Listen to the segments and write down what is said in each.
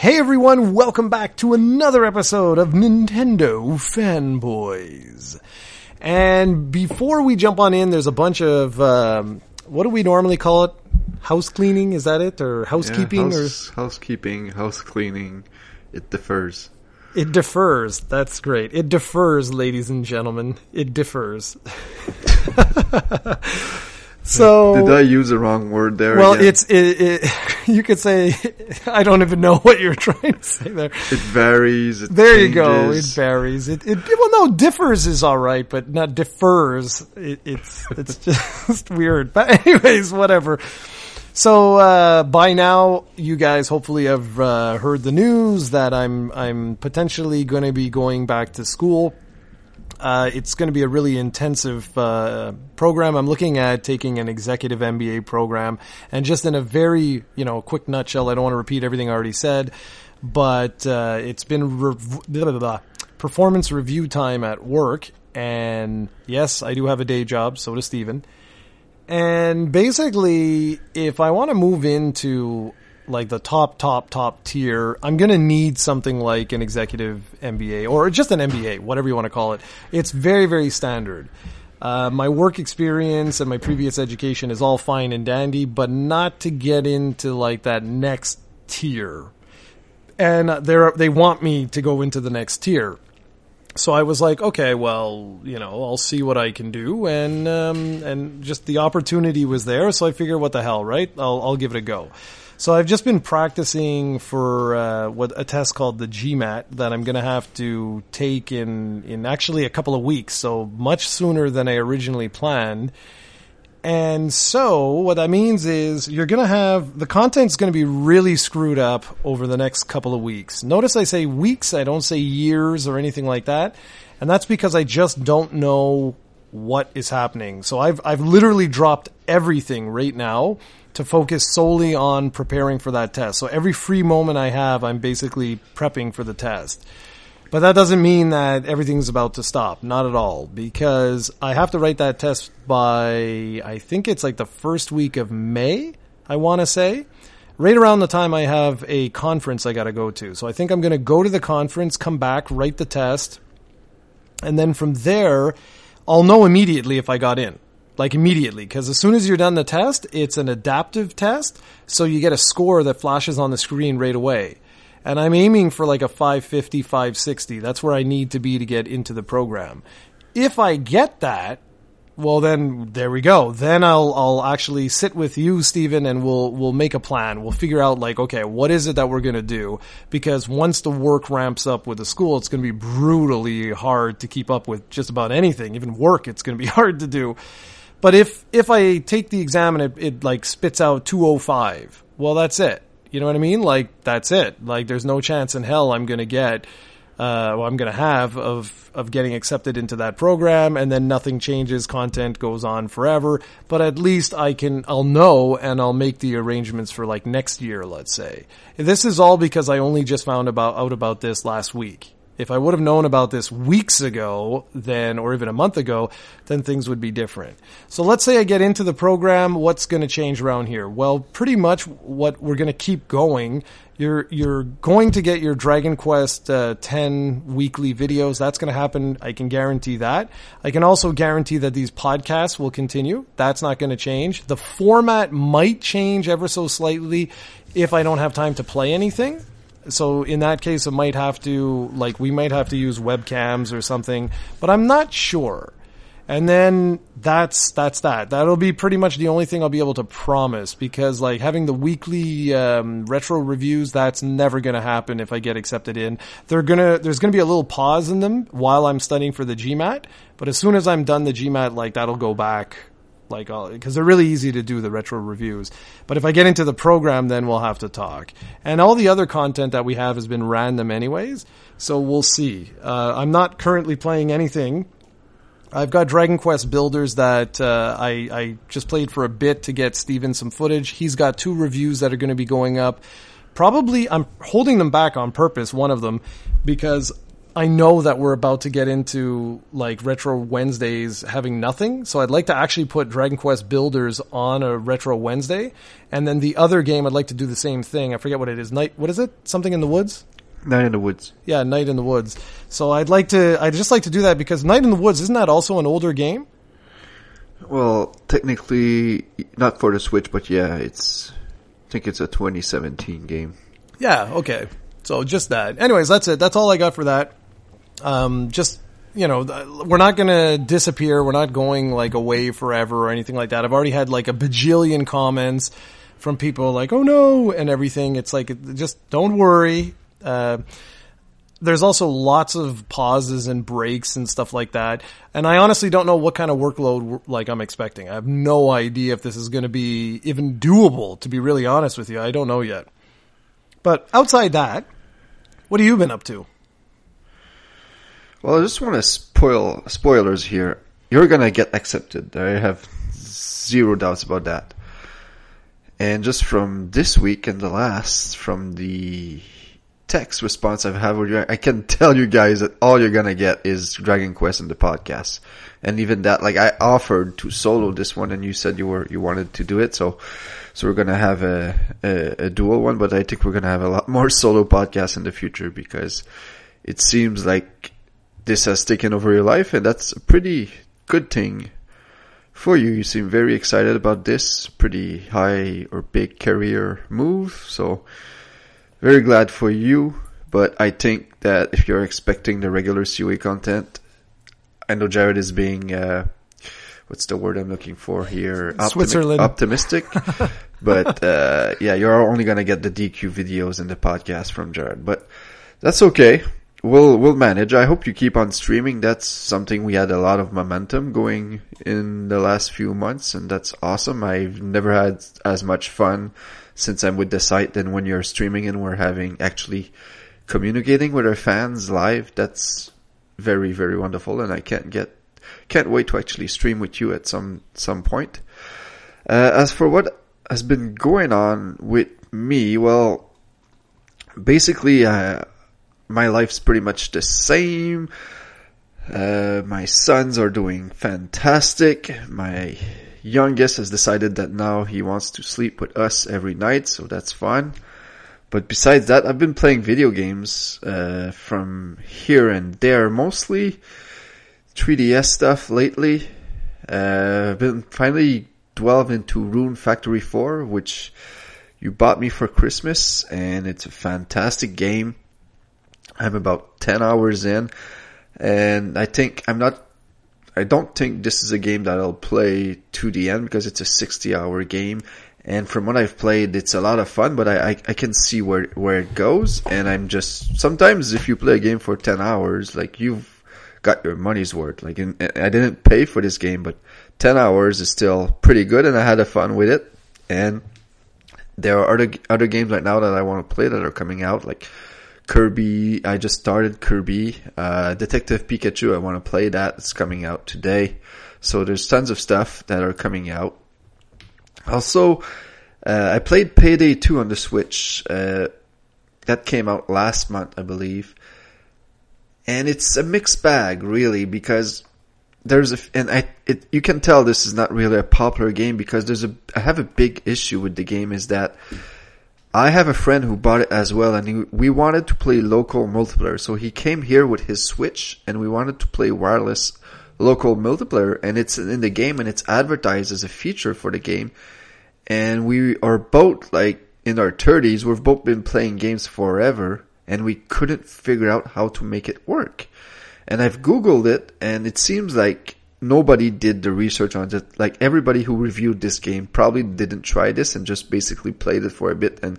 Hey everyone, welcome back to another episode of Nintendo Fanboys. And before we jump on in, there's a bunch of, um, what do we normally call it? House cleaning, is that it? Or housekeeping? Yeah, house, housekeeping, house cleaning. It differs. or It differs. That's great. It differs, ladies and gentlemen. It differs. so Did I use the wrong word there? Well, again? it's it, it. You could say I don't even know what you're trying to say there. it varies. It There you go. It varies. It, it well, no, differs is all right, but not defers. It, it's it's just weird. But anyways, whatever. So uh, by now, you guys hopefully have uh, heard the news that I'm I'm potentially going to be going back to school. Uh, it's going to be a really intensive uh, program. I'm looking at taking an executive MBA program, and just in a very you know quick nutshell, I don't want to repeat everything I already said, but uh, it's been rev- blah, blah, blah, performance review time at work, and yes, I do have a day job. So does Steven. And basically, if I want to move into like the top, top, top tier, I'm going to need something like an executive MBA or just an MBA, whatever you want to call it. It's very, very standard. Uh, my work experience and my previous education is all fine and dandy, but not to get into like that next tier. And they they want me to go into the next tier so I was like, okay, well, you know, I'll see what I can do, and um, and just the opportunity was there, so I figured, what the hell, right? I'll I'll give it a go. So I've just been practicing for uh, what a test called the GMAT that I'm going to have to take in in actually a couple of weeks, so much sooner than I originally planned. And so what that means is you're going to have the content's going to be really screwed up over the next couple of weeks. Notice I say weeks, I don't say years or anything like that. And that's because I just don't know what is happening. So I've I've literally dropped everything right now to focus solely on preparing for that test. So every free moment I have, I'm basically prepping for the test. But that doesn't mean that everything's about to stop. Not at all. Because I have to write that test by, I think it's like the first week of May, I want to say. Right around the time I have a conference I got to go to. So I think I'm going to go to the conference, come back, write the test. And then from there, I'll know immediately if I got in. Like immediately. Because as soon as you're done the test, it's an adaptive test. So you get a score that flashes on the screen right away and I'm aiming for like a 550, 560. That's where I need to be to get into the program. If I get that, well then there we go. Then I'll I'll actually sit with you, Stephen, and we'll we'll make a plan. We'll figure out like, okay, what is it that we're gonna do? Because once the work ramps up with the school, it's gonna be brutally hard to keep up with just about anything. Even work, it's gonna be hard to do. But if if I take the exam and it, it like spits out 205, well that's it. You know what I mean? Like that's it. Like there's no chance in hell I'm to get uh well, I'm going to have of of getting accepted into that program and then nothing changes, content goes on forever, but at least I can I'll know and I'll make the arrangements for like next year, let's say. This is all because I only just found about out about this last week. If I would have known about this weeks ago, then, or even a month ago, then things would be different. So let's say I get into the program, what's going to change around here? Well, pretty much what we're going to keep going. You're, you're going to get your Dragon Quest uh, 10 weekly videos. That's going to happen. I can guarantee that. I can also guarantee that these podcasts will continue. That's not going to change. The format might change ever so slightly if I don't have time to play anything so in that case it might have to like we might have to use webcams or something but i'm not sure. And then that's that's that. That'll be pretty much the only thing i'll be able to promise because like having the weekly um, retro reviews that's never going to happen if i get accepted in. They're gonna there's gonna be a little pause in them while i'm studying for the gmat but as soon as i'm done the gmat like that'll go back like because they're really easy to do the retro reviews. But if I get into the program, then we'll have to talk. And all the other content that we have has been random, anyways. So we'll see. Uh, I'm not currently playing anything. I've got Dragon Quest builders that uh, I, I just played for a bit to get Steven some footage. He's got two reviews that are going to be going up. Probably, I'm holding them back on purpose. One of them because I know that we're about to get into like retro Wednesdays having nothing, so I'd like to actually put Dragon Quest Builders on a retro Wednesday, and then the other game I'd like to do the same thing. I forget what it is. Night. What is it? Something in the woods. Night in the Woods. Yeah, Night in the Woods. So I'd like to. I'd just like to do that because Night in the Woods isn't that also an older game? Well, technically not for the Switch, but yeah, it's. I think it's a 2017 game. Yeah. Okay. So just that. Anyways, that's it. That's all I got for that. Um, just you know, we're not gonna disappear. We're not going like away forever or anything like that. I've already had like a bajillion comments from people like, "Oh no," and everything. It's like, just don't worry. Uh, there's also lots of pauses and breaks and stuff like that. And I honestly don't know what kind of workload like I'm expecting. I have no idea if this is going to be even doable. To be really honest with you, I don't know yet. But outside that, what have you been up to? Well, I just want to spoil spoilers here. You're gonna get accepted. I have zero doubts about that. And just from this week and the last, from the text response I've had with you, I can tell you guys that all you're gonna get is Dragon Quest and the podcast. And even that, like I offered to solo this one, and you said you were you wanted to do it, so so we're gonna have a a, a dual one. But I think we're gonna have a lot more solo podcasts in the future because it seems like this has taken over your life, and that's a pretty good thing for you. You seem very excited about this pretty high or big career move, so very glad for you. But I think that if you're expecting the regular COA content, I know Jared is being, uh, what's the word I'm looking for here? Optimi- Switzerland. Optimistic. but, uh, yeah, you're only going to get the DQ videos and the podcast from Jared, but that's okay. We'll, we'll manage. I hope you keep on streaming. That's something we had a lot of momentum going in the last few months and that's awesome. I've never had as much fun since I'm with the site than when you're streaming and we're having actually communicating with our fans live. That's very, very wonderful and I can't get, can't wait to actually stream with you at some, some point. Uh, as for what has been going on with me, well, basically, uh, my life's pretty much the same. Uh, my sons are doing fantastic. My youngest has decided that now he wants to sleep with us every night, so that's fun. But besides that, I've been playing video games uh, from here and there, mostly 3DS stuff lately. Uh, I've been finally delved into Rune Factory 4, which you bought me for Christmas, and it's a fantastic game. I'm about 10 hours in, and I think I'm not, I don't think this is a game that I'll play to the end because it's a 60 hour game. And from what I've played, it's a lot of fun, but I, I, I can see where, where it goes. And I'm just, sometimes if you play a game for 10 hours, like you've got your money's worth. Like in, I didn't pay for this game, but 10 hours is still pretty good and I had a fun with it. And there are other, other games right now that I want to play that are coming out, like Kirby. I just started Kirby. Uh, Detective Pikachu. I want to play that. It's coming out today. So there's tons of stuff that are coming out. Also, uh, I played Payday 2 on the Switch. Uh, that came out last month, I believe. And it's a mixed bag, really, because there's a, and I, it, you can tell this is not really a popular game because there's a, I have a big issue with the game is that I have a friend who bought it as well, and he, we wanted to play local multiplayer. So he came here with his Switch, and we wanted to play wireless local multiplayer, and it's in the game, and it's advertised as a feature for the game. And we are both like in our thirties. We've both been playing games forever, and we couldn't figure out how to make it work. And I've googled it, and it seems like nobody did the research on it. Like everybody who reviewed this game probably didn't try this and just basically played it for a bit and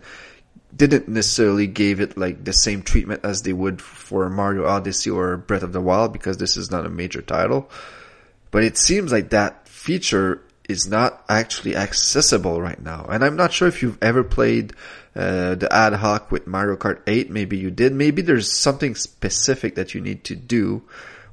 didn't necessarily gave it like the same treatment as they would for Mario Odyssey or Breath of the Wild because this is not a major title. But it seems like that feature is not actually accessible right now. And I'm not sure if you've ever played uh, the ad hoc with Mario Kart 8. Maybe you did. Maybe there's something specific that you need to do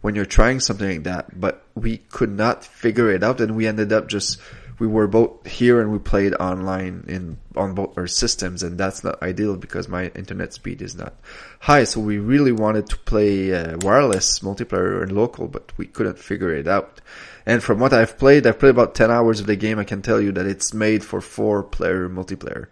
when you're trying something like that, but we could not figure it out and we ended up just we were both here and we played online in on both our systems, and that's not ideal because my internet speed is not high. So we really wanted to play uh, wireless multiplayer and local, but we couldn't figure it out. And from what I've played, I've played about 10 hours of the game. I can tell you that it's made for four player multiplayer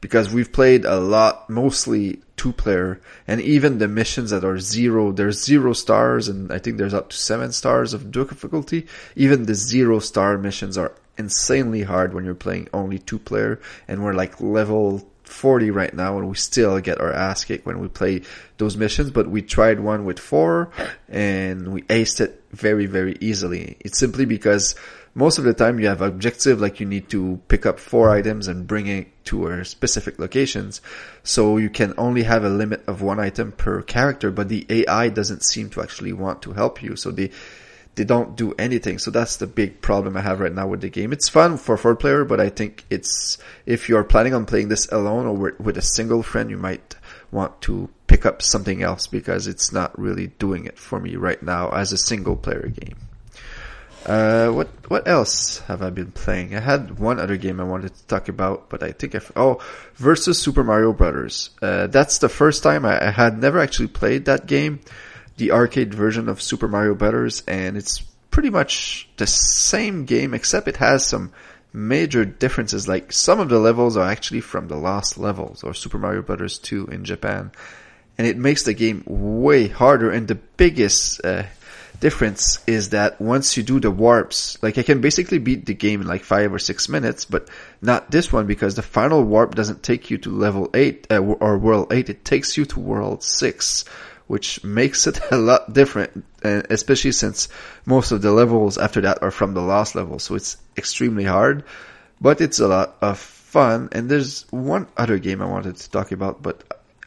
because we've played a lot, mostly two player, and even the missions that are zero, there's zero stars, and I think there's up to seven stars of difficulty. Even the zero star missions are insanely hard when you're playing only two player, and we're like level 40 right now and we still get our ass kicked when we play those missions, but we tried one with four and we aced it very, very easily. It's simply because most of the time you have objective like you need to pick up four items and bring it to our specific locations. So you can only have a limit of one item per character, but the AI doesn't seem to actually want to help you. So they, they don't do anything. So that's the big problem I have right now with the game. It's fun for four player, but I think it's, if you're planning on playing this alone or with a single friend, you might want to pick up something else because it's not really doing it for me right now as a single player game. Uh, what what else have I been playing? I had one other game I wanted to talk about, but I think I oh versus Super Mario Brothers. Uh, that's the first time I, I, had never actually played that game, the arcade version of Super Mario Brothers, and it's pretty much the same game except it has some major differences. Like some of the levels are actually from the Lost Levels or Super Mario Brothers 2 in Japan, and it makes the game way harder. And the biggest uh, difference is that once you do the warps, like I can basically beat the game in like five or six minutes, but not this one because the final warp doesn't take you to level eight uh, or world eight. It takes you to world six, which makes it a lot different, especially since most of the levels after that are from the last level. So it's extremely hard, but it's a lot of fun. And there's one other game I wanted to talk about, but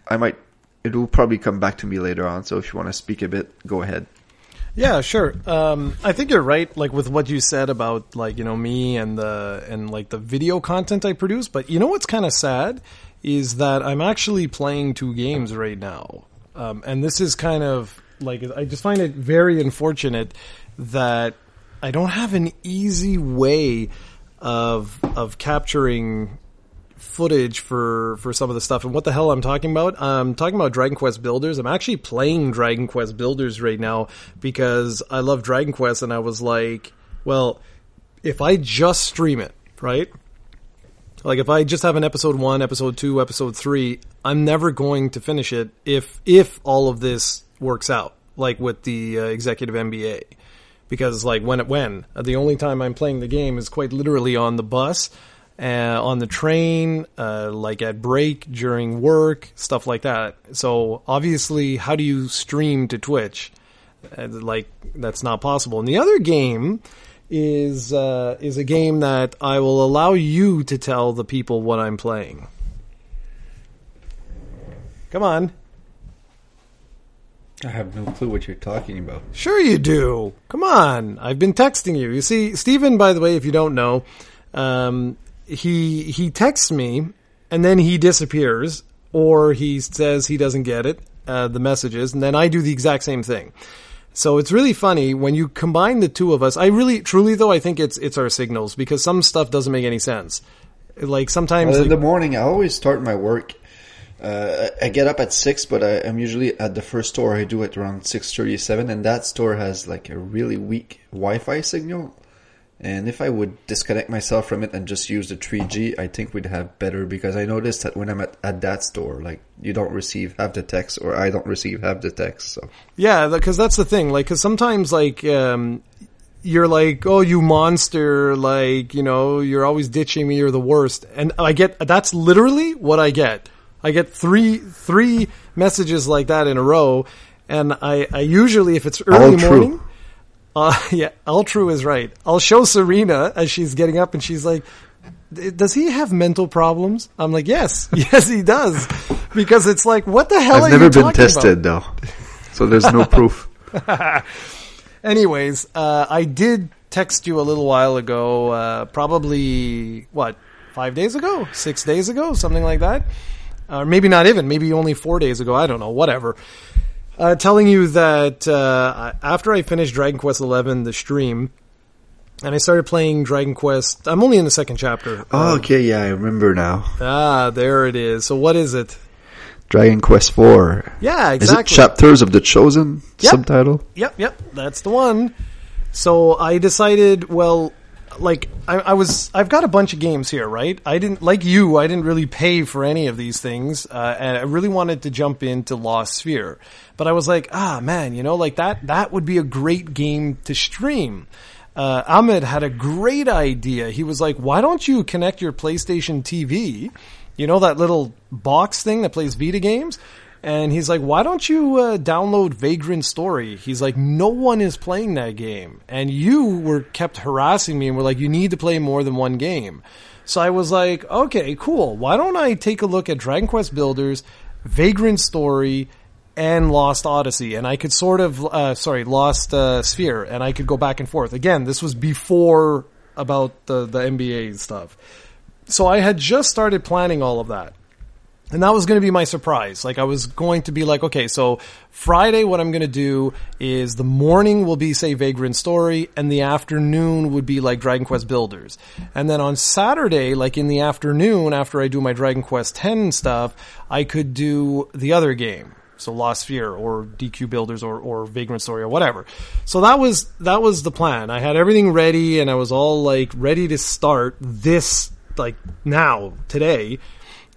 I might, it will probably come back to me later on. So if you want to speak a bit, go ahead. Yeah, sure. Um, I think you're right, like with what you said about like you know me and the and like the video content I produce. But you know what's kind of sad is that I'm actually playing two games right now, um, and this is kind of like I just find it very unfortunate that I don't have an easy way of of capturing footage for for some of the stuff. And what the hell I'm talking about? I'm talking about Dragon Quest Builders. I'm actually playing Dragon Quest Builders right now because I love Dragon Quest, and I was like, well, if I just stream it, right? Like if I just have an episode one, episode two, episode three, I'm never going to finish it if if all of this works out, like with the uh, executive MBA. Because like when when the only time I'm playing the game is quite literally on the bus uh, on the train, uh, like at break during work, stuff like that. So obviously, how do you stream to Twitch? Uh, like that's not possible. And the other game is uh, is a game that I will allow you to tell the people what I'm playing. Come on. I have no clue what you're talking about. Sure, you do. Come on. I've been texting you. You see, Stephen, by the way, if you don't know, um, he he texts me and then he disappears or he says he doesn't get it uh, the messages and then I do the exact same thing. So it's really funny when you combine the two of us. I really truly though I think it's it's our signals because some stuff doesn't make any sense. Like sometimes well, in like, the morning I always start my work uh, I get up at six, but I, am usually at the first store. I do it around six thirty-seven, and that store has like a really weak Wi-Fi signal. And if I would disconnect myself from it and just use the 3G, I think we'd have better because I noticed that when I'm at, at that store, like you don't receive half the text or I don't receive half the text. So yeah, because that's the thing. Like, cause sometimes like, um, you're like, oh, you monster, like, you know, you're always ditching me, you're the worst. And I get, that's literally what I get. I get three, three messages like that in a row. And I, I usually, if it's early morning, uh, yeah, Altru is right. I'll show Serena as she's getting up, and she's like, "Does he have mental problems?" I'm like, "Yes, yes, he does," because it's like, "What the hell?" I've never been tested though, so there's no proof. Anyways, uh, I did text you a little while ago, uh, probably what five days ago, six days ago, something like that, or maybe not even, maybe only four days ago. I don't know, whatever uh, telling you that uh, after I finished Dragon Quest XI, the stream, and I started playing Dragon Quest. I'm only in the second chapter. Oh, okay, yeah, I remember now. Ah, there it is. So what is it? Dragon Quest Four. Yeah, Is it exactly. Chapters of the Chosen Yep. subtitle? Yep, yep, that's the one. So I decided, well, like I, I was, I've got a bunch of games here, right? I didn't like you. I didn't really pay for any of these things, uh, and I really wanted to jump into Lost Sphere, but I was like, ah, man, you know, like that, that would be a great game to stream. Uh, Ahmed had a great idea. He was like, why don't you connect your PlayStation TV? You know that little box thing that plays Vita games? And he's like, why don't you uh, download Vagrant Story? He's like, no one is playing that game. And you were kept harassing me and were like, you need to play more than one game. So I was like, okay, cool. Why don't I take a look at Dragon Quest Builders, Vagrant Story, and Lost Odyssey? And I could sort of, uh, sorry, Lost uh, Sphere, and I could go back and forth. Again, this was before about the, the MBA stuff. So I had just started planning all of that. And that was going to be my surprise. Like I was going to be like, okay, so Friday, what I'm going to do is the morning will be say Vagrant Story, and the afternoon would be like Dragon Quest Builders. And then on Saturday, like in the afternoon, after I do my Dragon Quest 10 stuff, I could do the other game. So Lost Sphere or DQ Builders or, or Vagrant Story or whatever. So that was, that was the plan. I had everything ready and I was all like ready to start this, like now, today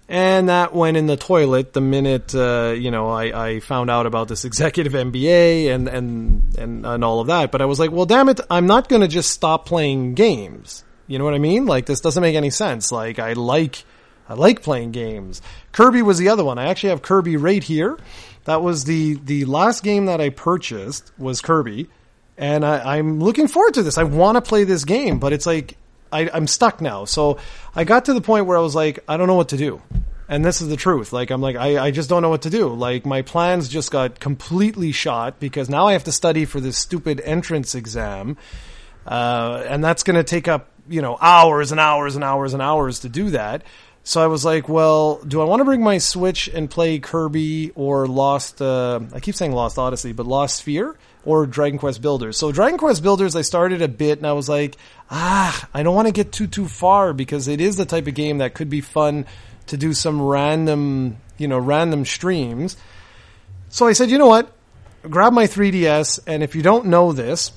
and that went in the toilet the minute uh, you know I, I found out about this executive MBA and, and and and all of that. But I was like, well, damn it, I'm not going to just stop playing games. You know what I mean? Like this doesn't make any sense. Like I like I like playing games. Kirby was the other one. I actually have Kirby right here. That was the the last game that I purchased was Kirby, and I, I'm looking forward to this. I want to play this game, but it's like I, I'm stuck now. So I got to the point where I was like, I don't know what to do. And this is the truth. Like, I'm like, I, I just don't know what to do. Like, my plans just got completely shot because now I have to study for this stupid entrance exam. Uh, and that's going to take up, you know, hours and hours and hours and hours to do that. So I was like, well, do I want to bring my Switch and play Kirby or Lost, uh, I keep saying Lost Odyssey, but Lost Sphere or Dragon Quest Builders? So Dragon Quest Builders, I started a bit and I was like, ah, I don't want to get too, too far because it is the type of game that could be fun to do some random, you know, random streams. So I said, you know what? Grab my 3DS and if you don't know this,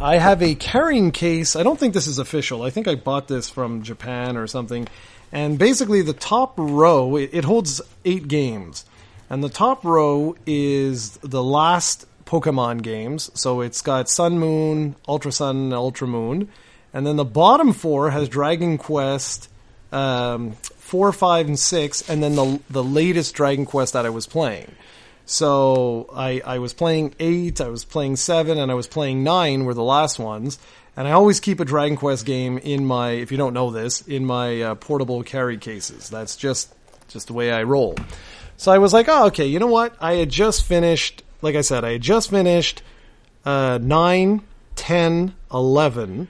I have a carrying case. I don't think this is official. I think I bought this from Japan or something. And basically, the top row it, holds eight games, and the top row is the last Pokemon games. So it's got Sun, Moon, Ultra Sun, and Ultra Moon, and then the bottom four has Dragon Quest um, four, five, and six, and then the the latest Dragon Quest that I was playing. So I, I was playing eight, I was playing seven, and I was playing nine were the last ones. And I always keep a Dragon Quest game in my, if you don't know this, in my uh, portable carry cases. That's just just the way I roll. So I was like, oh, okay, you know what? I had just finished, like I said, I had just finished uh, 9, 10, 11,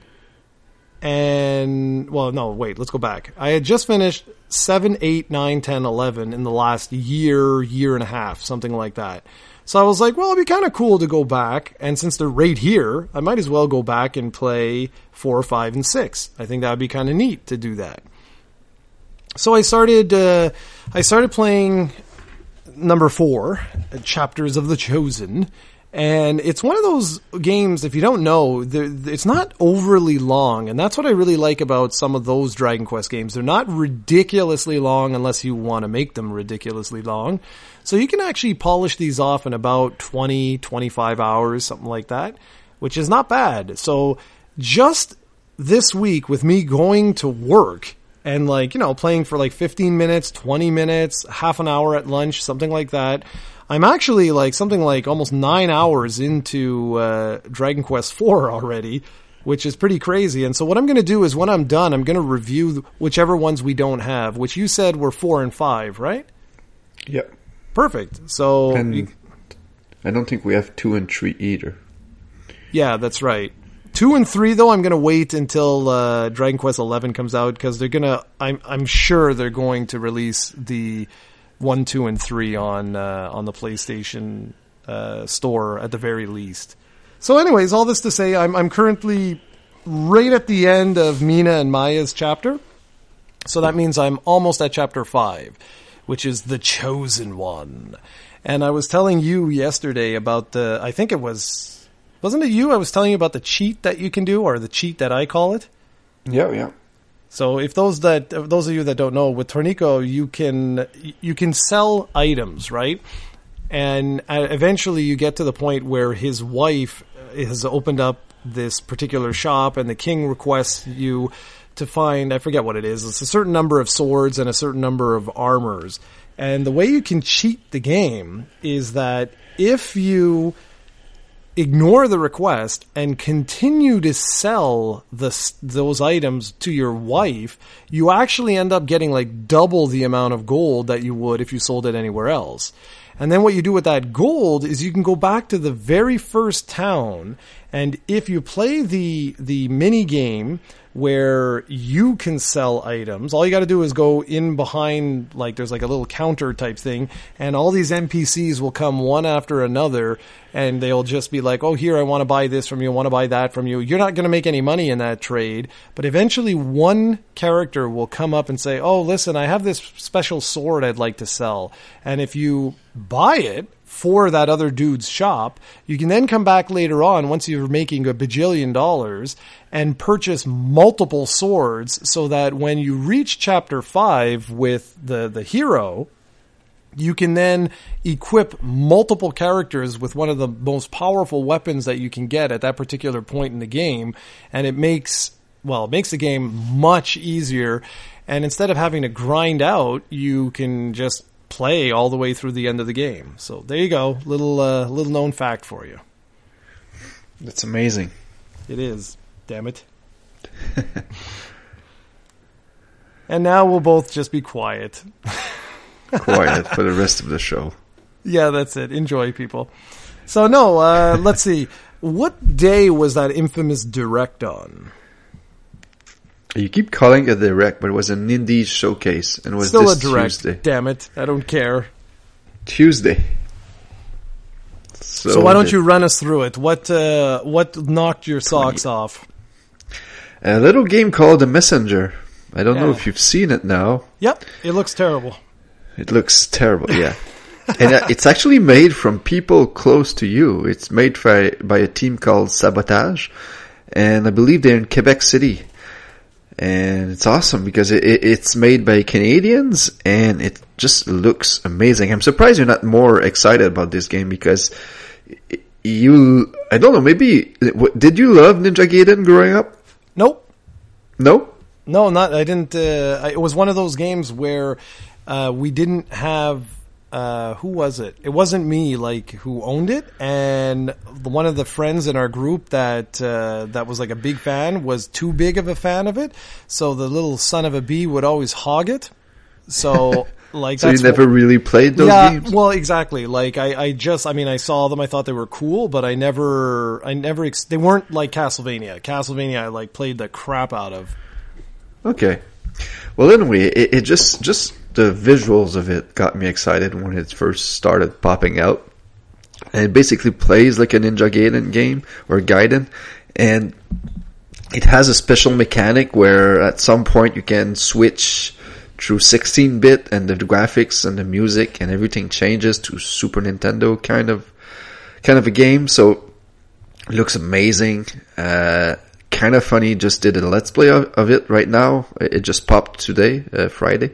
and, well, no, wait, let's go back. I had just finished 7, 8, 9, 10, 11 in the last year, year and a half, something like that. So I was like, well, it'd be kind of cool to go back, and since they're right here, I might as well go back and play 4, 5, and 6. I think that would be kind of neat to do that. So I started, uh, I started playing number four, Chapters of the Chosen, and it's one of those games. If you don't know, it's not overly long, and that's what I really like about some of those Dragon Quest games. They're not ridiculously long unless you want to make them ridiculously long. So you can actually polish these off in about 20, 25 hours, something like that, which is not bad. So just this week with me going to work and like, you know, playing for like 15 minutes, 20 minutes, half an hour at lunch, something like that. I'm actually like something like almost nine hours into uh, Dragon Quest IV already, which is pretty crazy. And so what I'm going to do is when I'm done, I'm going to review whichever ones we don't have, which you said were four and five, right? Yep. Perfect. So you- I don't think we have two and three either. Yeah, that's right. Two and three, though, I'm going to wait until uh, Dragon Quest Eleven comes out because they're gonna. I'm I'm sure they're going to release the one, two, and three on uh, on the PlayStation uh, store at the very least. So, anyways, all this to say, I'm I'm currently right at the end of Meena and Maya's chapter. So that means I'm almost at chapter five, which is the chosen one. And I was telling you yesterday about the, I think it was, wasn't it you? I was telling you about the cheat that you can do, or the cheat that I call it. Yeah, yeah. So if those that those of you that don't know, with Torneko, you can you can sell items, right? And uh, eventually, you get to the point where his wife has opened up this particular shop, and the king requests you to find I forget what it is. It's a certain number of swords and a certain number of armors. And the way you can cheat the game is that if you ignore the request and continue to sell the, those items to your wife, you actually end up getting like double the amount of gold that you would if you sold it anywhere else. And then what you do with that gold is you can go back to the very first town and if you play the the mini game where you can sell items. All you got to do is go in behind, like there's like a little counter type thing, and all these NPCs will come one after another, and they'll just be like, "Oh, here I want to buy this from you, I want to buy that from you." You're not going to make any money in that trade, but eventually one character will come up and say, "Oh, listen, I have this special sword I'd like to sell," and if you buy it for that other dude's shop. You can then come back later on once you're making a bajillion dollars and purchase multiple swords so that when you reach chapter 5 with the the hero you can then equip multiple characters with one of the most powerful weapons that you can get at that particular point in the game and it makes well it makes the game much easier and instead of having to grind out you can just play all the way through the end of the game. So there you go, little uh, little known fact for you. That's amazing. It is. Damn it. and now we'll both just be quiet. quiet for the rest of the show. Yeah, that's it. Enjoy, people. So no, uh, let's see. What day was that infamous direct on? You keep calling it a direct, but it was an indie showcase, and it was still this a direct. Tuesday. Damn it! I don't care. Tuesday. So, so why don't you run us through it? What uh, what knocked your socks 20. off? A little game called The Messenger. I don't yeah. know if you've seen it now. Yep, it looks terrible. It looks terrible, yeah. and uh, it's actually made from people close to you. It's made by by a team called Sabotage, and I believe they're in Quebec City and it's awesome because it, it, it's made by Canadians and it just looks amazing. I'm surprised you're not more excited about this game because you, I don't know, maybe, did you love Ninja Gaiden growing up? Nope. No? No, not, I didn't, uh, it was one of those games where, uh, we didn't have uh, who was it? It wasn't me, like who owned it, and one of the friends in our group that uh, that was like a big fan was too big of a fan of it, so the little son of a bee would always hog it. So. Like so you never what, really played those yeah, games? Well, exactly. Like I, I just, I mean, I saw them. I thought they were cool, but I never, I never. Ex- they weren't like Castlevania. Castlevania, I like played the crap out of. Okay. Well, anyway, it, it just just the visuals of it got me excited when it first started popping out. And it basically plays like a Ninja Gaiden game or Gaiden, and it has a special mechanic where at some point you can switch through 16-bit and the graphics and the music and everything changes to Super Nintendo kind of kind of a game. So it looks amazing. Uh, kind of funny. Just did a let's play of, of it right now. It just popped today, uh, Friday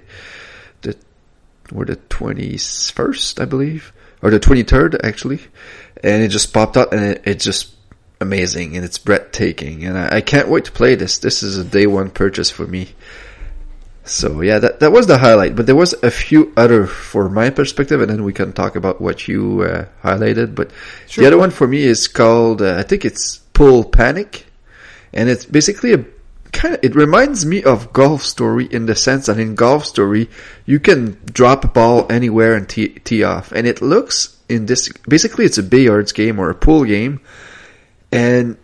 or the 21st, I believe, or the 23rd actually, and it just popped up and it, it's just amazing and it's breathtaking and I, I, can't wait to play this. This is a day one purchase for me. So yeah, that that was the highlight, but there was a few other for my perspective, and then we can talk about what you uh, highlighted. But sure. the other one for me is called uh, I think it's Pool Panic, and it's basically a kind of it reminds me of Golf Story in the sense that in Golf Story you can drop a ball anywhere and tee, tee off, and it looks in this basically it's a billiards game or a pool game, and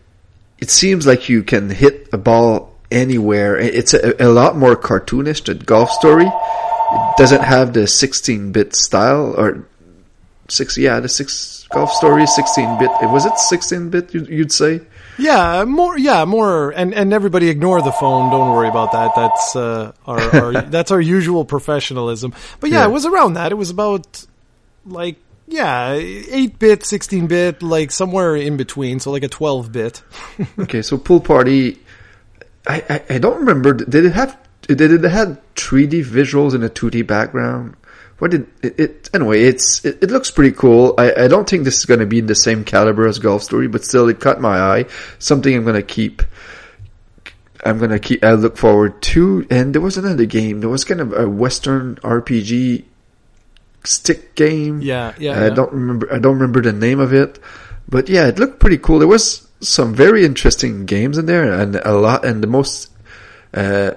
it seems like you can hit a ball anywhere. It's a, a lot more cartoonish than Golf Story. It doesn't have the 16-bit style or six. Yeah, the six Golf Story 16-bit. Was it 16-bit? You'd say. Yeah, more. Yeah, more. And and everybody ignore the phone. Don't worry about that. That's uh, our, our that's our usual professionalism. But yeah, Yeah. it was around that. It was about like yeah, eight bit, sixteen bit, like somewhere in between. So like a twelve bit. Okay, so pool party. I, I I don't remember. Did it have? Did it have 3D visuals in a 2D background? What did it? it anyway, it's it, it looks pretty cool. I I don't think this is going to be in the same caliber as Golf Story, but still, it caught my eye. Something I'm going to keep. I'm gonna keep. I look forward to. And there was another game. There was kind of a Western RPG stick game. Yeah, yeah. I yeah. don't remember. I don't remember the name of it, but yeah, it looked pretty cool. There was some very interesting games in there, and a lot. And the most uh,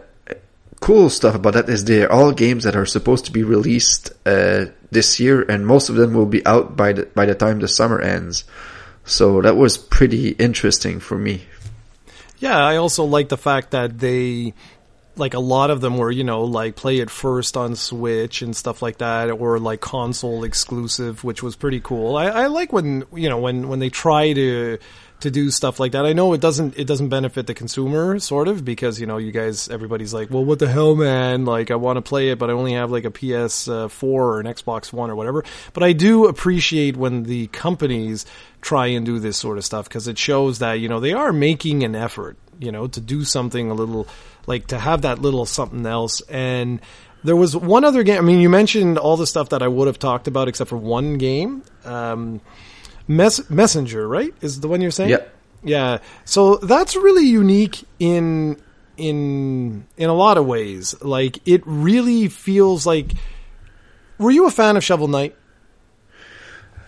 cool stuff about that is they're all games that are supposed to be released uh, this year, and most of them will be out by the by the time the summer ends. So that was pretty interesting for me. Yeah, I also like the fact that they like a lot of them were, you know, like play it first on Switch and stuff like that, or like console exclusive, which was pretty cool. I, I like when you know when when they try to to do stuff like that. I know it doesn't it doesn't benefit the consumer sort of because you know you guys everybody's like, well, what the hell, man? Like I want to play it, but I only have like a PS4 or an Xbox One or whatever. But I do appreciate when the companies try and do this sort of stuff because it shows that you know they are making an effort, you know, to do something a little like to have that little something else and. There was one other game. I mean, you mentioned all the stuff that I would have talked about, except for one game. Um, Mess- Messenger, right? Is the one you're saying? Yeah. Yeah. So that's really unique in in in a lot of ways. Like it really feels like Were you a fan of Shovel Knight?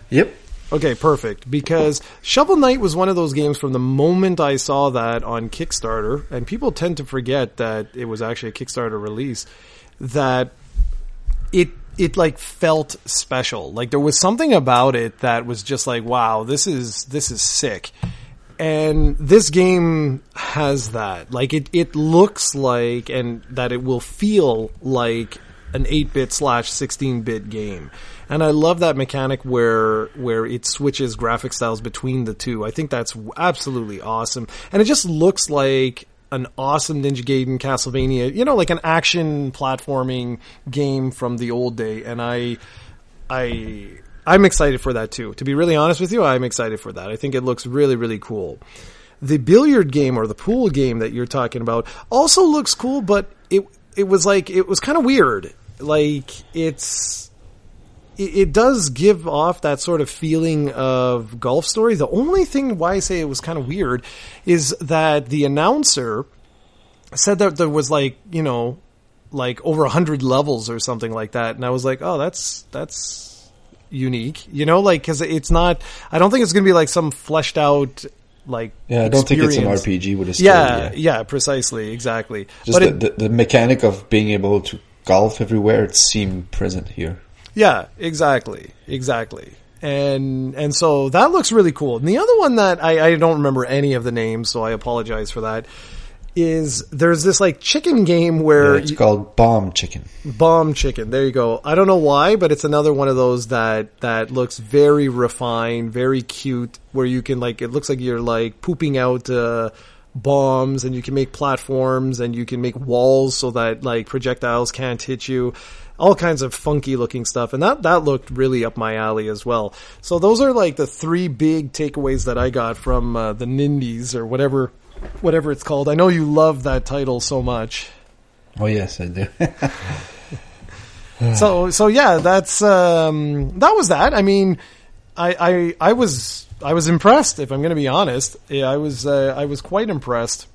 Yep. Okay, perfect. Because Shovel Knight was one of those games from the moment I saw that on Kickstarter, and people tend to forget that it was actually a Kickstarter release, that it it like felt special. Like there was something about it that was just like, wow, this is this is sick. And this game has that. Like it it looks like and that it will feel like an 8-bit slash 16-bit game. And I love that mechanic where where it switches graphic styles between the two. I think that's absolutely awesome. And it just looks like an awesome Ninja Gaiden Castlevania, you know, like an action platforming game from the old day. And I, I, I'm excited for that too. To be really honest with you, I'm excited for that. I think it looks really, really cool. The billiard game or the pool game that you're talking about also looks cool, but it, it was like, it was kind of weird. Like, it's, it, it does give off that sort of feeling of golf story. The only thing why I say it was kind of weird is that the announcer said that there was like, you know, like over a hundred levels or something like that. And I was like, oh, that's, that's unique, you know, like, cause it's not, I don't think it's going to be like some fleshed out, like, Yeah, I don't think it's an. RPG with a story. Yeah, yeah, precisely, exactly. Just but the, it, the, the mechanic of being able to golf everywhere, it seemed present here. Yeah, exactly, exactly. And and so that looks really cool. And the other one that I, I don't remember any of the names, so I apologize for that. Is there's this like chicken game where Yeah, it's you- called Bomb Chicken. bomb chicken. There you go. I don't know why, but it's another one of those that that looks very refined, very cute. Where you can like, it looks like you're like pooping out uh, bombs, and you can make platforms, and you can make walls so that like projectiles can't hit you. All kinds of funky looking stuff, and that that looked really up my alley as well. So those are like the three big takeaways that I got from uh, the Nindies or whatever whatever it's called. I know you love that title so much. Oh yes, I do. so so yeah, that's um, that was that. I mean, I I I was I was impressed. If I'm going to be honest, yeah, I was uh, I was quite impressed.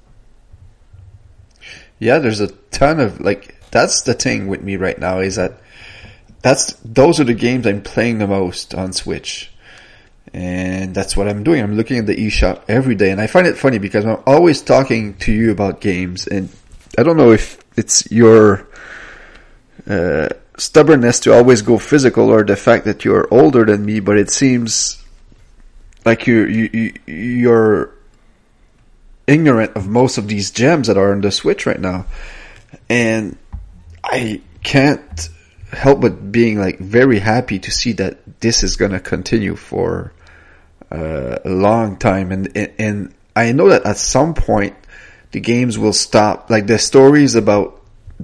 yeah, there's a ton of like. That's the thing with me right now is that that's those are the games I'm playing the most on Switch. And that's what I'm doing. I'm looking at the eShop every day and I find it funny because I'm always talking to you about games and I don't know if it's your uh, stubbornness to always go physical or the fact that you're older than me, but it seems like you you, you you're ignorant of most of these gems that are on the Switch right now. And I can't help but being like very happy to see that this is going to continue for uh, a long time and and I know that at some point the games will stop. Like the stories about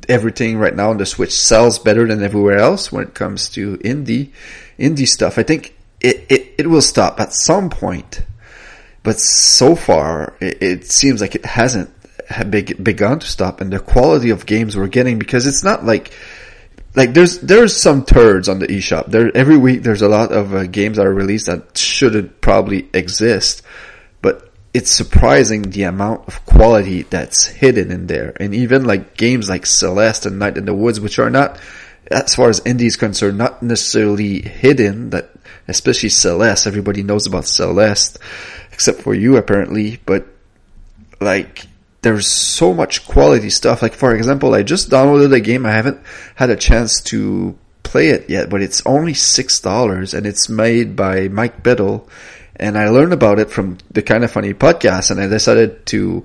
everything right now on the Switch sells better than everywhere else when it comes to indie indie stuff. I think it, it, it will stop at some point, but so far it, it seems like it hasn't begun to stop. And the quality of games we're getting because it's not like like there's there's some turds on the eShop. There every week there's a lot of uh, games that are released that shouldn't probably exist, but it's surprising the amount of quality that's hidden in there. And even like games like Celeste and Night in the Woods, which are not, as far as indie is concerned, not necessarily hidden. That especially Celeste, everybody knows about Celeste, except for you apparently. But like there's so much quality stuff. Like for example, I just downloaded a game. I haven't had a chance to play it yet, but it's only six dollars and it's made by Mike Bithell. And I learned about it from the Kinda Funny podcast and I decided to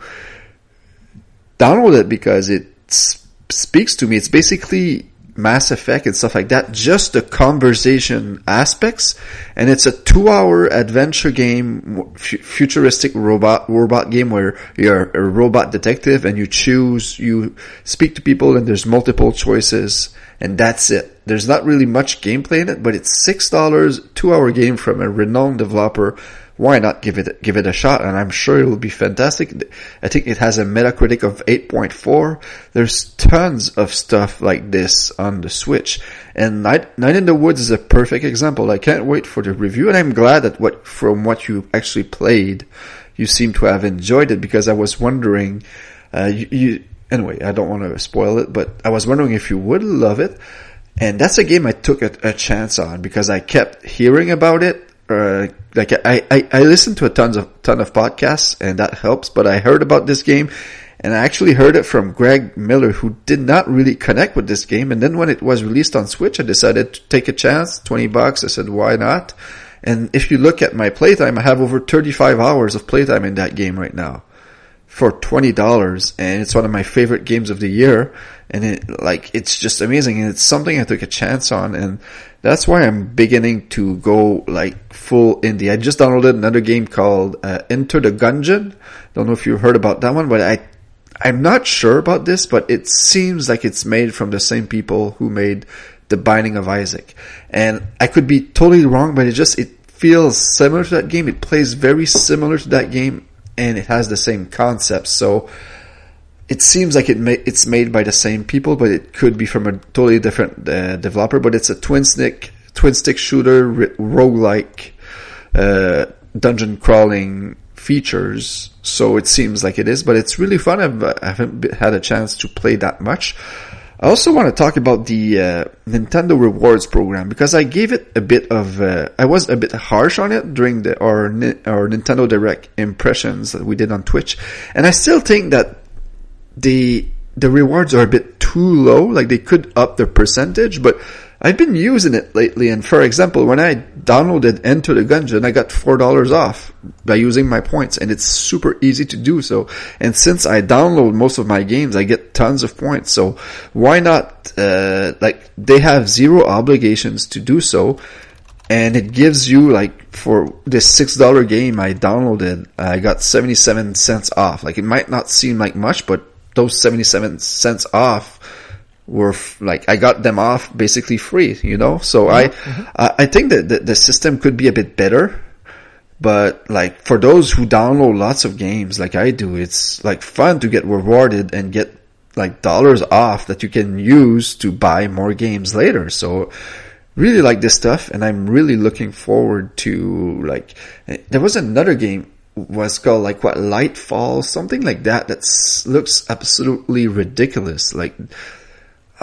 download it because it speaks to me. It's basically Mass Effect and stuff like that, just the conversation aspects. And it's a two hour adventure game, f- futuristic robot, robot game where you're a robot detective and you choose, you speak to people and there's multiple choices and that's it. There's not really much gameplay in it, but it's $6, two hour game from a renowned developer why not give it give it a shot? And I'm sure it will be fantastic. I think it has a Metacritic of 8.4. There's tons of stuff like this on the Switch, and Night Night in the Woods is a perfect example. I can't wait for the review, and I'm glad that what from what you actually played, you seem to have enjoyed it because I was wondering, uh, you, you anyway, I don't want to spoil it, but I was wondering if you would love it. And that's a game I took a, a chance on because I kept hearing about it uh, like I, I, I listen to a tons of ton of podcasts and that helps, but I heard about this game and I actually heard it from Greg Miller who did not really connect with this game. And then when it was released on Switch, I decided to take a chance, 20 bucks. I said, why not? And if you look at my playtime, I have over 35 hours of playtime in that game right now for $20 and it's one of my favorite games of the year and it like it's just amazing and it's something I took a chance on and that's why I'm beginning to go like full indie. I just downloaded another game called uh, Enter the Gungeon. Don't know if you heard about that one, but I I'm not sure about this, but it seems like it's made from the same people who made The Binding of Isaac. And I could be totally wrong, but it just it feels similar to that game. It plays very similar to that game and it has the same concepts. So it seems like it ma- it's made by the same people, but it could be from a totally different uh, developer. But it's a twin stick twin stick shooter roguelike uh, dungeon crawling features. So it seems like it is, but it's really fun. I've, I haven't had a chance to play that much. I also want to talk about the uh, Nintendo Rewards program because I gave it a bit of uh, I was a bit harsh on it during the our our Nintendo Direct impressions that we did on Twitch, and I still think that the the rewards are a bit too low. Like they could up the percentage, but I've been using it lately. And for example, when I downloaded Enter the Gungeon, I got four dollars off by using my points, and it's super easy to do so. And since I download most of my games, I get tons of points. So why not? Uh, like they have zero obligations to do so. And it gives you like for this six dollar game I downloaded, I got seventy seven cents off. Like it might not seem like much, but those 77 cents off were f- like I got them off basically free, you know. So mm-hmm. I. I think that the, the system could be a bit better, but like for those who download lots of games like I do, it's like fun to get rewarded and get like dollars off that you can use to buy more games later. So really like this stuff and I'm really looking forward to like there was another game was called like what Lightfall, something like that. That looks absolutely ridiculous. Like,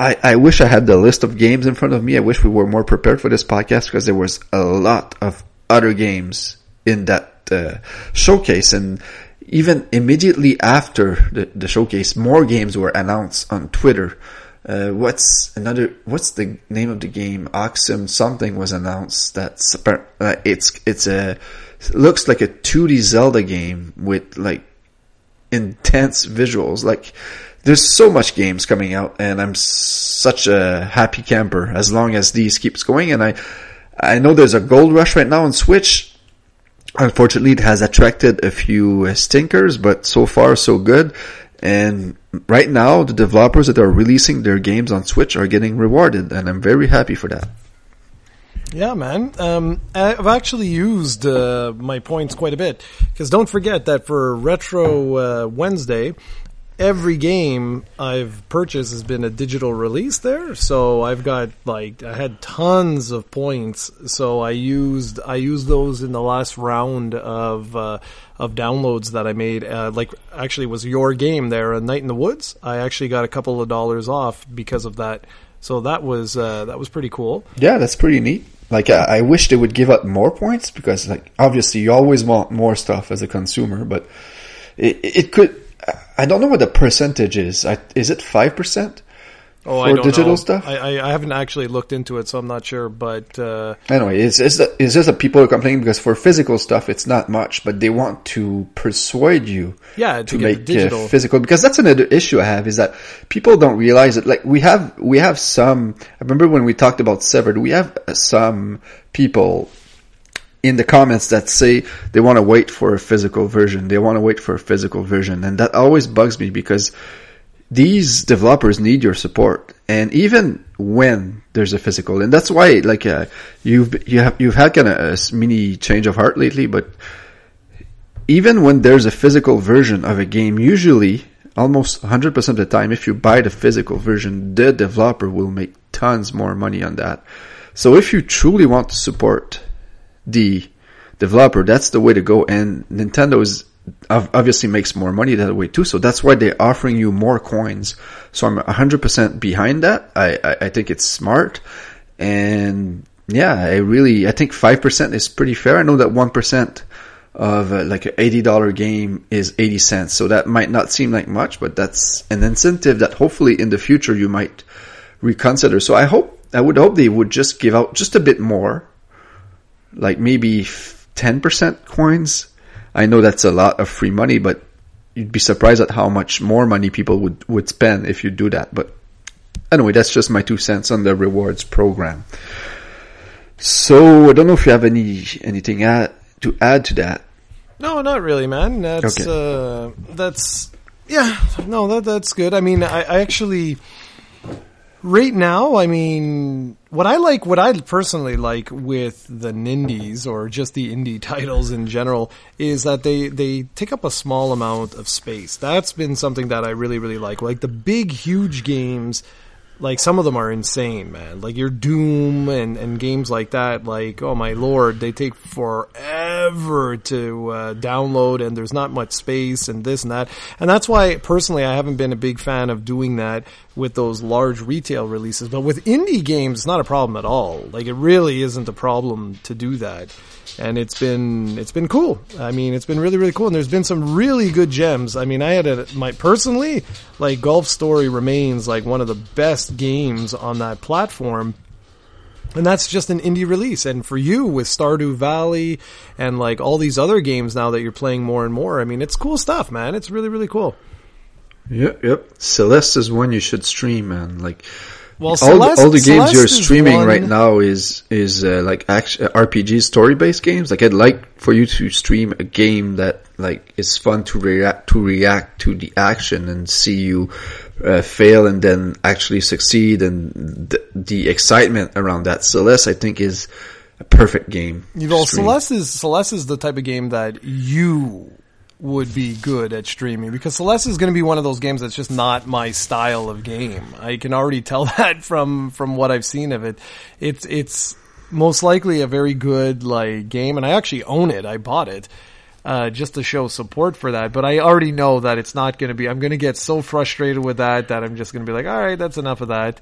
I I wish I had the list of games in front of me. I wish we were more prepared for this podcast because there was a lot of other games in that uh, showcase, and even immediately after the, the showcase, more games were announced on Twitter. Uh, what's another? What's the name of the game? Oxum something was announced. That's uh, it's it's a looks like a 2D Zelda game with like intense visuals. Like there's so much games coming out and I'm such a happy camper as long as these keeps going. And I, I know there's a gold rush right now on Switch. unfortunately, it has attracted a few stinkers, but so far so good. And right now, the developers that are releasing their games on Switch are getting rewarded, and I'm very happy for that. Yeah, man. Um, I've actually used uh, my points quite a bit because don't forget that for Retro uh, Wednesday, every game I've purchased has been a digital release there. So I've got like I had tons of points. So I used I used those in the last round of uh, of downloads that I made. Uh, like actually, was your game there, A Night in the Woods. I actually got a couple of dollars off because of that. So that was uh, that was pretty cool. Yeah, that's pretty neat. Like I, I wish they would give out more points because like obviously you always want more stuff as a consumer, but it, it could. I don't know what the percentage is. I, is it five percent? Oh, for I don't digital know. stuff? I, I, haven't actually looked into it, so I'm not sure. But uh, Anyway, it's, it's, it's just that people are complaining because for physical stuff, it's not much, but they want to persuade you yeah, to, to make digital. physical because that's another issue I have is that people don't realize it. Like we have, we have some. I remember when we talked about severed, we have some people in the comments that say they want to wait for a physical version. They want to wait for a physical version, and that always bugs me because these developers need your support and even when there's a physical and that's why like uh, you've you have you've had kind of a mini change of heart lately but even when there's a physical version of a game usually almost 100% of the time if you buy the physical version the developer will make tons more money on that so if you truly want to support the developer that's the way to go and Nintendo is obviously makes more money that way too. So that's why they're offering you more coins. So I'm 100% behind that. I, I, I think it's smart. And yeah, I really, I think 5% is pretty fair. I know that 1% of uh, like an $80 game is 80 cents. So that might not seem like much, but that's an incentive that hopefully in the future you might reconsider. So I hope, I would hope they would just give out just a bit more, like maybe 10% coins. I know that's a lot of free money, but you'd be surprised at how much more money people would, would spend if you do that. But anyway, that's just my two cents on the rewards program. So I don't know if you have any anything add, to add to that. No, not really, man. That's Okay. uh, that's yeah. No, that that's good. I mean, I, I actually right now, I mean, what I like, what I personally like with the Nindies or just the indie titles in general is that they they take up a small amount of space. That's been something that I really really like. Like the big huge games like some of them are insane, man. Like your Doom and, and games like that, like oh my lord, they take forever to uh, download, and there's not much space and this and that, and that's why personally I haven't been a big fan of doing that with those large retail releases. But with indie games, it's not a problem at all. Like it really isn't a problem to do that. And it's been it's been cool. I mean, it's been really really cool, and there's been some really good gems. I mean, I had a my personally like Golf Story remains like one of the best games on that platform. And that's just an indie release. And for you with Stardew Valley and like all these other games now that you're playing more and more, I mean, it's cool stuff, man. It's really, really cool. Yep, yep. Celeste is one you should stream, man. Like Well, all, the, all the games Celeste you're streaming one- right now is is uh, like action, RPG story based games. Like I'd like for you to stream a game that like is fun to react to react to the action and see you uh, fail and then actually succeed and the, the excitement around that. Celeste, I think, is a perfect game. You know. Celeste is Celeste is the type of game that you would be good at streaming because Celeste is going to be one of those games that's just not my style of game. I can already tell that from from what I've seen of it. It's it's most likely a very good like game, and I actually own it. I bought it. Uh, just to show support for that, but I already know that it's not going to be. I'm going to get so frustrated with that that I'm just going to be like, all right, that's enough of that,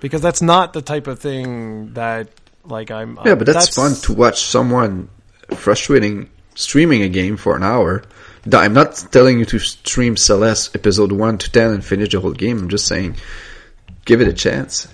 because that's not the type of thing that like I'm. Yeah, but that's, fun to watch someone frustrating streaming a game for an hour. I'm not telling you to stream Celeste episode 1 to 10 and finish the whole game. I'm just saying give it a chance.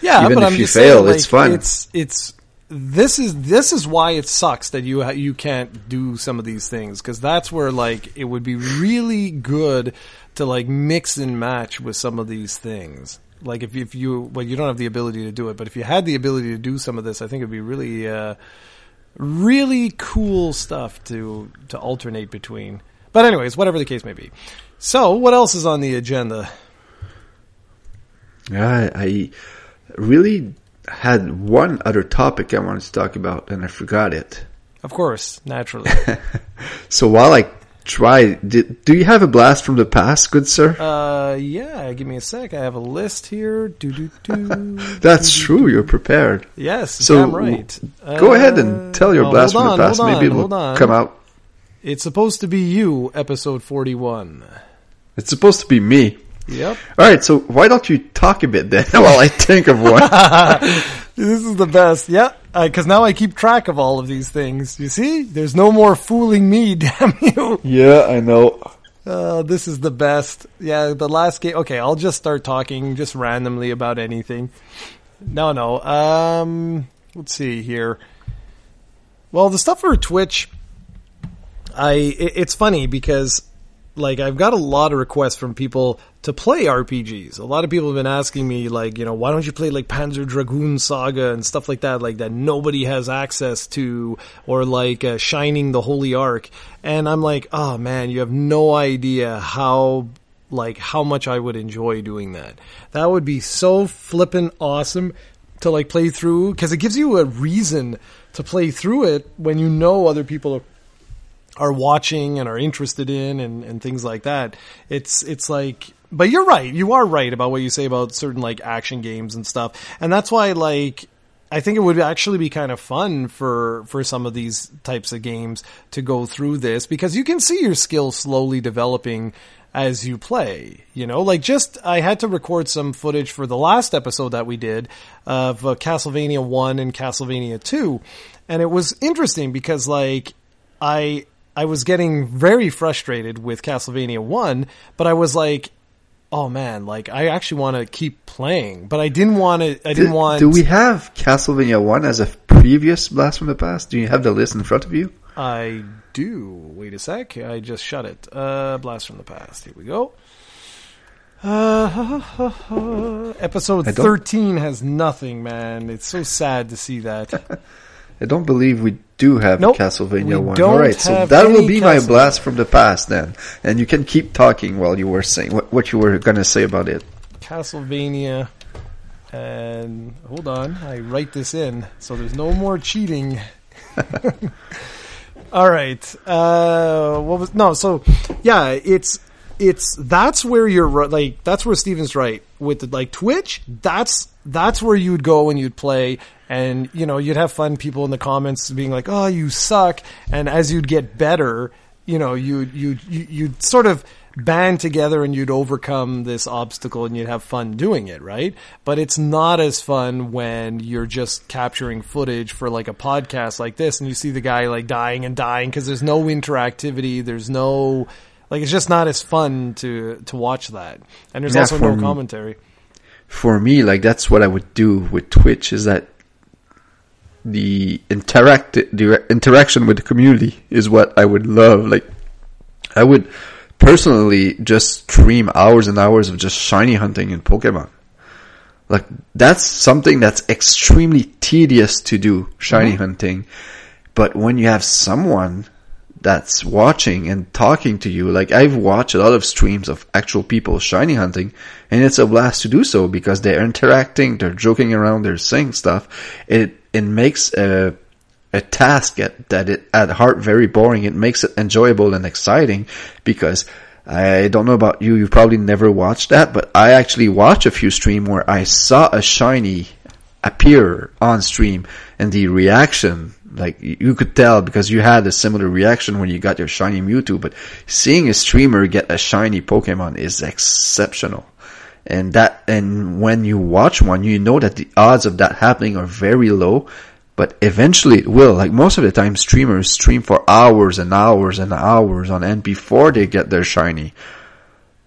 Yeah, Even but if I'm you fail, saying, it's like, fun. It's it's this is this is why it sucks that you you can't do some of these things because that's where like it would be really good to like mix and match with some of these things. Like if if you well you don't have the ability to do it, but if you had the ability to do some of this, I think it'd be really uh, really cool stuff to to alternate between. But anyways, whatever the case may be. So, what else is on the agenda? Yeah, I, I really had one other topic I wanted to talk about, and I forgot it. Of course, naturally. So while I try, did, do you have a blast from the past, good sir? uh, yeah, give me a sec. I have a list here. Do do do. That's true. You're prepared. Yes, So, damn right. Go ahead Uh, and tell your oh, blast hold from on, the past. on, Maybe it'll on. come out. It's supposed to be you, episode forty-one. It's supposed to be me. Yep. All right. So why don't you talk a bit then, while I think of one? This is the best. Yeah, because now I keep track of all of these things. You see, there's no more fooling me. Damn you. yeah, I know. Uh, this is the best. Yeah, the last game. Okay, I'll just start talking just randomly about anything. No, no. Um, let's see here. Well, the stuff for Twitch, I it, it's funny because like I've got a lot of requests from people to play RPGs. A lot of people have been asking me like, you know, why don't you play like Panzer Dragoon Saga and stuff like that, like that nobody has access to, or like uh, Shining the Holy Ark. And I'm like, oh man, you have no idea how like how much I would enjoy doing that. That would be so flippin' awesome to like play through because it gives you a reason to play through it when you know other people are watching and are interested in and, and things like that. It's it's like but you're right. You are right about what you say about certain like action games and stuff. And that's why like I think it would actually be kind of fun for for some of these types of games to go through this because you can see your skill slowly developing as you play. You know, like just I had to record some footage for the last episode that we did of uh, Castlevania 1 and Castlevania 2 and it was interesting because like I I was getting very frustrated with Castlevania 1, but I was like, oh man, like I actually want to keep playing, but I didn't want to, I didn't Do, want do we have Castlevania 1 as a previous Blast from the Past? Do you have the list in front of you? I do. Wait a sec. I just shut it. Uh, Blast from the Past. Here we go. Uh, episode 13 has nothing, man. It's so sad to see that. I don't believe we do have Nope, Castlevania we 1. don't Alright, so that will be my blast from the past then. And you can keep talking while you were saying what, what you were going to say about it. Castlevania. And hold on, I write this in so there's no more cheating. All right. Uh, what was no? So yeah, it's it's that's where you're like that's where Steven's right with the, like Twitch. That's that's where you'd go and you'd play, and you know you'd have fun. People in the comments being like, "Oh, you suck," and as you'd get better, you know you you you'd sort of band together and you'd overcome this obstacle and you'd have fun doing it, right? But it's not as fun when you're just capturing footage for like a podcast like this and you see the guy like dying and dying because there's no interactivity, there's no like it's just not as fun to to watch that. And there's Yeah, also no me- commentary. For me, like that's what I would do with Twitch is that the interact the interaction with the community is what I would love. Like I would personally just stream hours and hours of just shiny hunting in Pokemon. Like that's something that's extremely tedious to do, shiny mm-hmm. hunting. But when you have someone that's watching and talking to you, like I've watched a lot of streams of actual people shiny hunting and it's a blast to do so because they're interacting, they're joking around, they're saying stuff. It, it makes a, a task at, that it, at heart very boring. It makes it enjoyable and exciting because I don't know about you, you've probably never watched that, but I actually watched a few stream where I saw a shiny appear on stream and the reaction, like you could tell because you had a similar reaction when you got your shiny Mewtwo, but seeing a streamer get a shiny Pokemon is exceptional. And that, and when you watch one, you know that the odds of that happening are very low, but eventually it will. Like most of the time, streamers stream for hours and hours and hours on end before they get their shiny.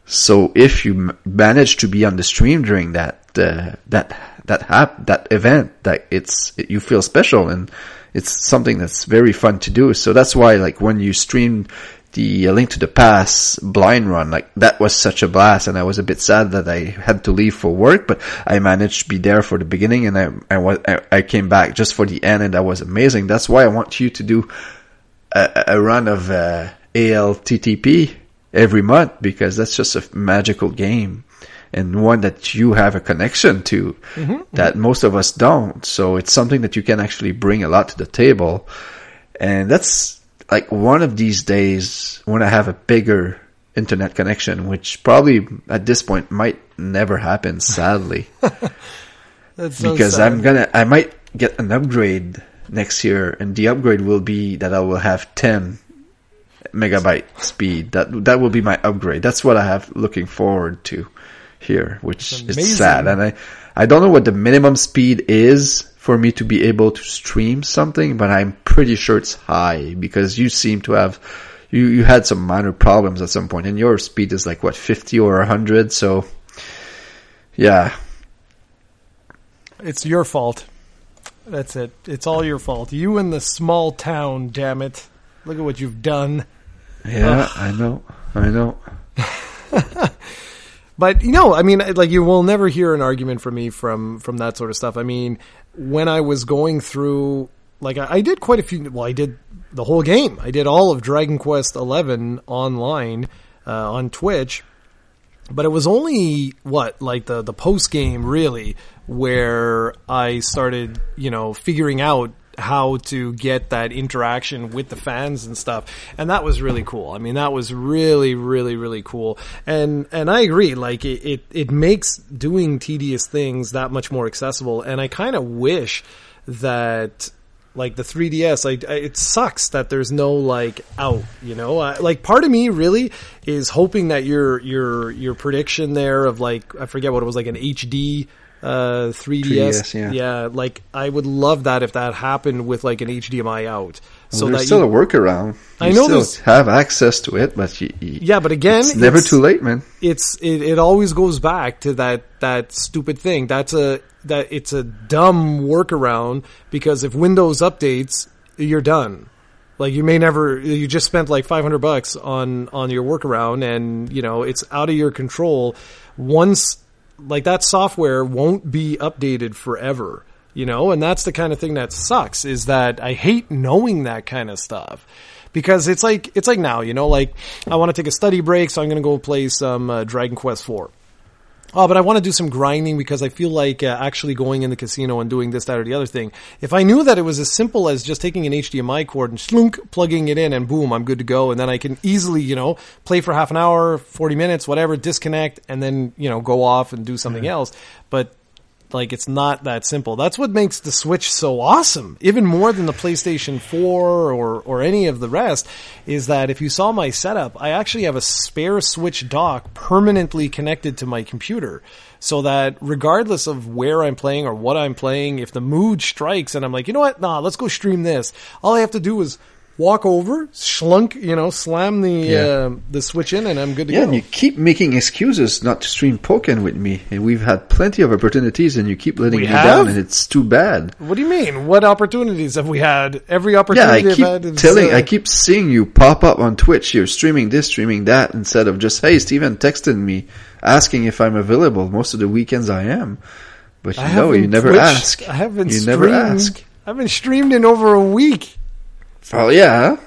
So if you manage to be on the stream during that uh, that that hap- that event, that it's it, you feel special and it's something that's very fun to do. So that's why like when you stream the Link to the Past blind run. Like that was such a blast, and I was a bit sad that I had to leave for work, but I managed to be there for the beginning, and I I, was, I, I came back just for the end, and that was amazing. That's why I want you to do a, a run of uh, ALTTP every month because that's just a magical game and one that you have a connection to mm-hmm. that most of us don't. So it's something that you can actually bring a lot to the table. And that's like one of these days when I have a bigger internet connection, which probably at this point might never happen, sadly. so because sad. I'm gonna, I might get an upgrade next year and the upgrade will be that I will have 10 megabyte speed. That, that will be my upgrade. That's what I have looking forward to here, which is sad. And I, I don't know what the minimum speed is for me to be able to stream something, but I'm pretty sure it's high because you seem to have, you, you had some minor problems at some point and your speed is like what, 50 or 100. So yeah. It's your fault. That's it. It's all your fault. You and the small town, damn it. Look at what you've done. Yeah, Ugh. I know. I know. But you know, I mean, like you will never hear an argument from me from from that sort of stuff. I mean, when I was going through, like I, I did quite a few. Well, I did the whole game. I did all of Dragon Quest Eleven online uh, on Twitch, but it was only what like the the post game really where I started, you know, figuring out how to get that interaction with the fans and stuff. And that was really cool. I mean, that was really, really, really cool. And, and I agree, like it, it, it makes doing tedious things that much more accessible. And I kind of wish that like the 3ds I, I, it sucks that there's no like out you know I, like part of me really is hoping that your your your prediction there of like i forget what it was like an hd uh 3DS, 3DS yeah. yeah. like I would love that if that happened with like an HDMI out. So there's still you, a workaround. You I know still have access to it, but you, yeah, but again, it's never it's, too late, man. It's it, it always goes back to that that stupid thing. That's a that it's a dumb workaround because if Windows updates, you're done. Like you may never, you just spent like 500 bucks on on your workaround, and you know it's out of your control. Once like that software won't be updated forever, you know, and that's the kind of thing that sucks is that I hate knowing that kind of stuff because it's like, it's like now, you know, like I want to take a study break, so I'm going to go play some uh, Dragon Quest 4. Oh, but I want to do some grinding because I feel like uh, actually going in the casino and doing this, that, or the other thing. If I knew that it was as simple as just taking an HDMI cord and slunk, plugging it in, and boom, I'm good to go, and then I can easily, you know, play for half an hour, 40 minutes, whatever, disconnect, and then, you know, go off and do something mm-hmm. else. But like it's not that simple. That's what makes the Switch so awesome, even more than the PlayStation 4 or or any of the rest. Is that if you saw my setup, I actually have a spare Switch dock permanently connected to my computer, so that regardless of where I'm playing or what I'm playing, if the mood strikes and I'm like, you know what, nah, let's go stream this. All I have to do is walk over, slunk, you know, slam the yeah. uh, the switch in, and I'm good to yeah, go. Yeah, and you keep making excuses not to stream Pokken with me, and we've had plenty of opportunities, and you keep letting we me have? down, and it's too bad. What do you mean? What opportunities have we had? Every opportunity yeah, I keep I've had telling, uh, I keep seeing you pop up on Twitch. You're streaming this, streaming that, instead of just hey, Steven texted me asking if I'm available. Most of the weekends I am, but you I know, you never Twitched. ask. I haven't. You streamed. never ask. I haven't streamed in over a week. Oh yeah,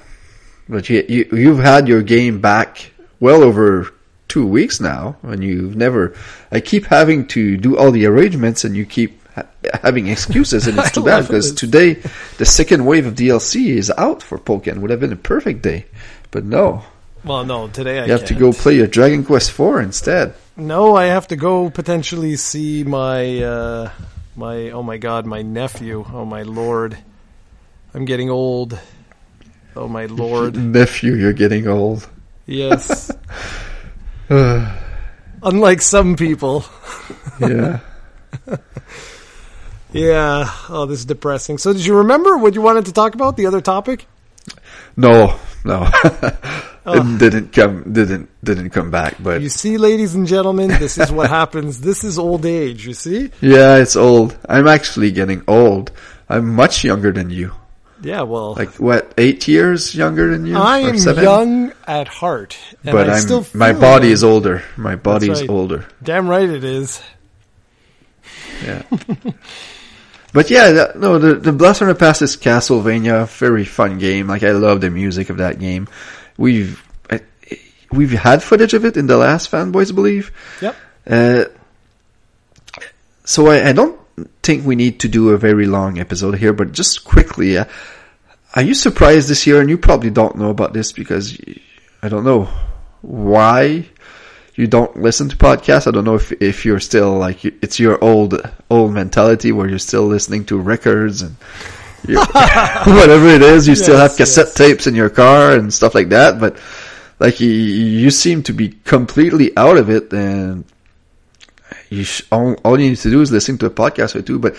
but you, you you've had your game back well over two weeks now, and you've never. I keep having to do all the arrangements, and you keep ha- having excuses, and it's too bad because today the second wave of DLC is out for Pokken. Would have been a perfect day, but no. Well, no, today I you have can't. to go play your Dragon Quest Four instead. No, I have to go potentially see my uh, my oh my god, my nephew. Oh my lord, I'm getting old. Oh my lord. Nephew, you're getting old. Yes. Unlike some people. yeah. yeah. Oh, this is depressing. So, did you remember what you wanted to talk about? The other topic? No, no. oh. It didn't come. Didn't didn't come back. But you see, ladies and gentlemen, this is what happens. This is old age. You see? Yeah, it's old. I'm actually getting old. I'm much younger than you. Yeah, well, Like what? Eight years younger than you? I am seven? young at heart, and but I I'm still my body is older. My body is right. older. damn right it is. Yeah. but yeah, that, no, the the Blast from the Past is Castlevania, very fun game. Like I love the music of that game. We've I, we've had footage of it in the last fanboys believe. Yep. Uh, so I, I don't think we need to do a very long episode here, but just quickly, uh, are you surprised this year? And you probably don't know about this because I don't know why you don't listen to podcasts. I don't know if if you're still like it's your old old mentality where you're still listening to records and whatever it is. You still have cassette yes. tapes in your car and stuff like that, but. Like you, you seem to be completely out of it, and you sh- all, all you need to do is listen to a podcast or two. But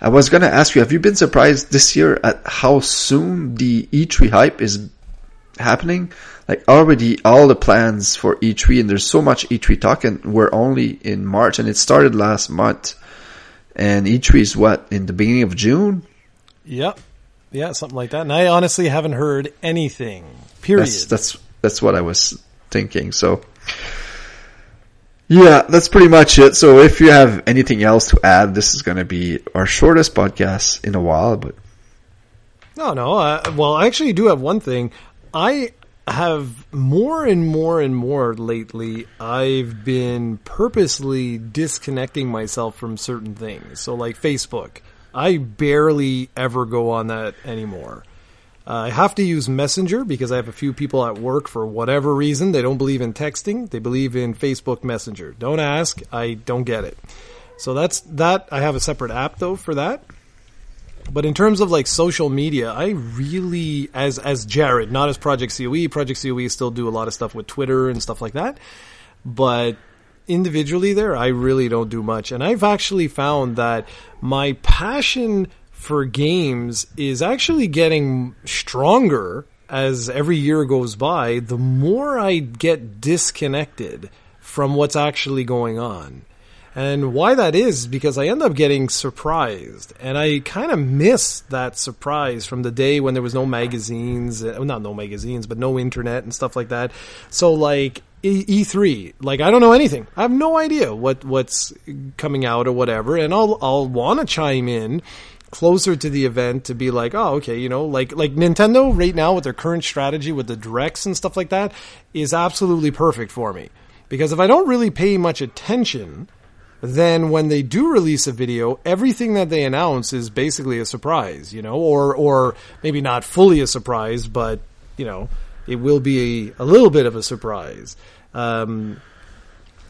I was gonna ask you, have you been surprised this year at how soon the E3 hype is happening? Like already all the plans for E3 and there's so much E3 talk and we're only in March and it started last month. And E3 is what, in the beginning of June? Yep. Yeah, something like that. And I honestly haven't heard anything. Period. That's, that's, that's what I was thinking. So, yeah, that's pretty much it. So if you have anything else to add, this is going to be our shortest podcast in a while, but No, no. Uh, well, I actually do have one thing. I have more and more and more lately. I've been purposely disconnecting myself from certain things. So, like Facebook, I barely ever go on that anymore. Uh, I have to use Messenger because I have a few people at work for whatever reason. They don't believe in texting. They believe in Facebook Messenger. Don't ask. I don't get it. So that's that. I have a separate app though for that. But in terms of like social media, I really, as as Jared, not as Project COE. Project COE still do a lot of stuff with Twitter and stuff like that. But individually, there, I really don't do much. And I've actually found that my passion for games is actually getting stronger as every year goes by. The more I get disconnected from what's actually going on. And why that is because I end up getting surprised, and I kind of miss that surprise from the day when there was no magazines, uh, not no magazines, but no internet and stuff like that. So like E- E3, like I don't know anything. I have no idea what what's coming out or whatever, and I'll I'll want to chime in closer to the event to be like, oh, okay, you know, like like Nintendo right now with their current strategy with the directs and stuff like that is absolutely perfect for me because if I don't really pay much attention then when they do release a video, everything that they announce is basically a surprise, you know, or or maybe not fully a surprise, but you know, it will be a, a little bit of a surprise. Um,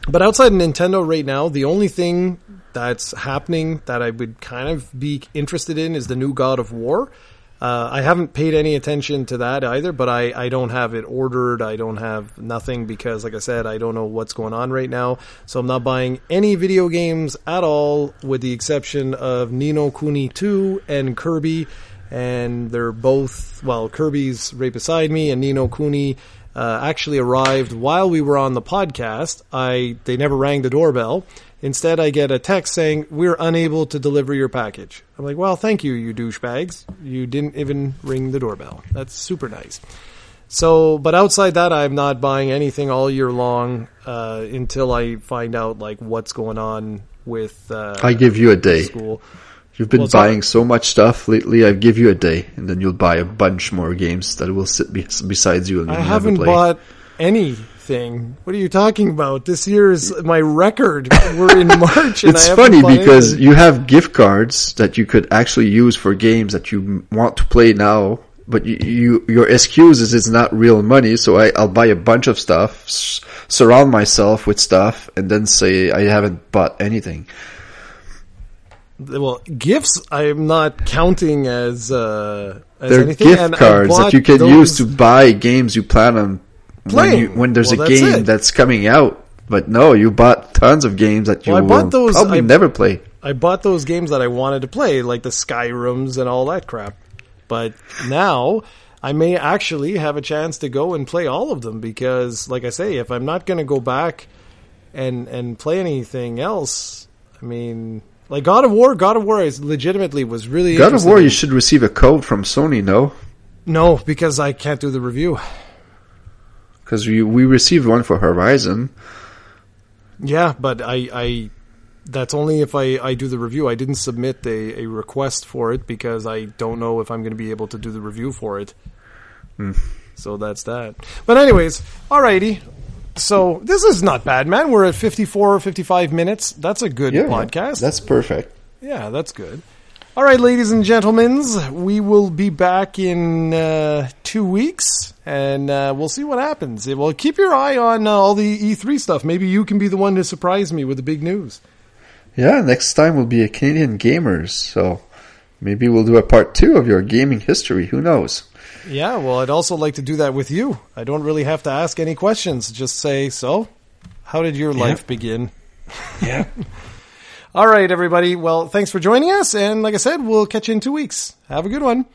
but outside Nintendo right now, the only thing that's happening that I would kind of be interested in is the new God of War. Uh, I haven't paid any attention to that either, but I, I don't have it ordered. I don't have nothing because, like I said, I don't know what's going on right now. So I'm not buying any video games at all, with the exception of Ni no Kuni 2 and Kirby. And they're both, well, Kirby's right beside me, and Ni no Kuni uh, actually arrived while we were on the podcast. I they never rang the doorbell. Instead, I get a text saying we're unable to deliver your package. I'm like, well, thank you, you douchebags. You didn't even ring the doorbell. That's super nice. So, but outside that, I'm not buying anything all year long uh, until I find out like what's going on with. Uh, I give you a day. school. You've been Well, buying so much stuff lately. I give you a day, and then you'll buy a bunch more games that will sit be- besides you. And I haven't play. bought anything. What are you talking about? This year's my record. We're in March, and It's funny because anything. you have gift cards that you could actually use for games that you want to play now, but you, you your excuse is it's not real money. So I, I'll buy a bunch of stuff, s- surround myself with stuff, and then say I haven't bought anything. Well, gifts I'm not counting as uh, as They're anything. gift and cards that you can use to buy games you plan on when, you, when there's Well, a that's game it. that's coming out. But no, you bought tons of games that you Well, I bought those- probably I- never play. I bought those games that I wanted to play, like the Skyrims and all that crap. But now I may actually have a chance to go and play all of them because, like I say, if I'm not going to go back and and play anything else, I mean, Like God of War, God of War is legitimately was really God of. War, you should receive a code from Sony, no? No, because I can't do the review. Because we we received one for Horizon. Yeah, but I, I that's only if I, I do the review. I didn't submit a, a request for it because I don't know if I'm going to be able to do the review for it. Hmm. So that's that. But anyways, alrighty. So this is not bad, man. We're at 54, or 55 minutes. That's a good Yeah, podcast. That's perfect. Yeah, that's good. All right, ladies and gentlemen, we will be back in uh, two weeks, and uh, we'll see what happens. Well, keep your eye on uh, all the E3 stuff. Maybe you can be the one to surprise me with the big news. Yeah, next time we'll be a Canadian Gamers, so maybe we'll do a part two of your gaming history. Who knows? Yeah, well, I'd also like to do that with you. I don't really have to ask any questions. Just say, so, how did your life begin? Yeah. All right, everybody. Well, thanks for joining us. And like I said, we'll catch you in two weeks. Have a good one.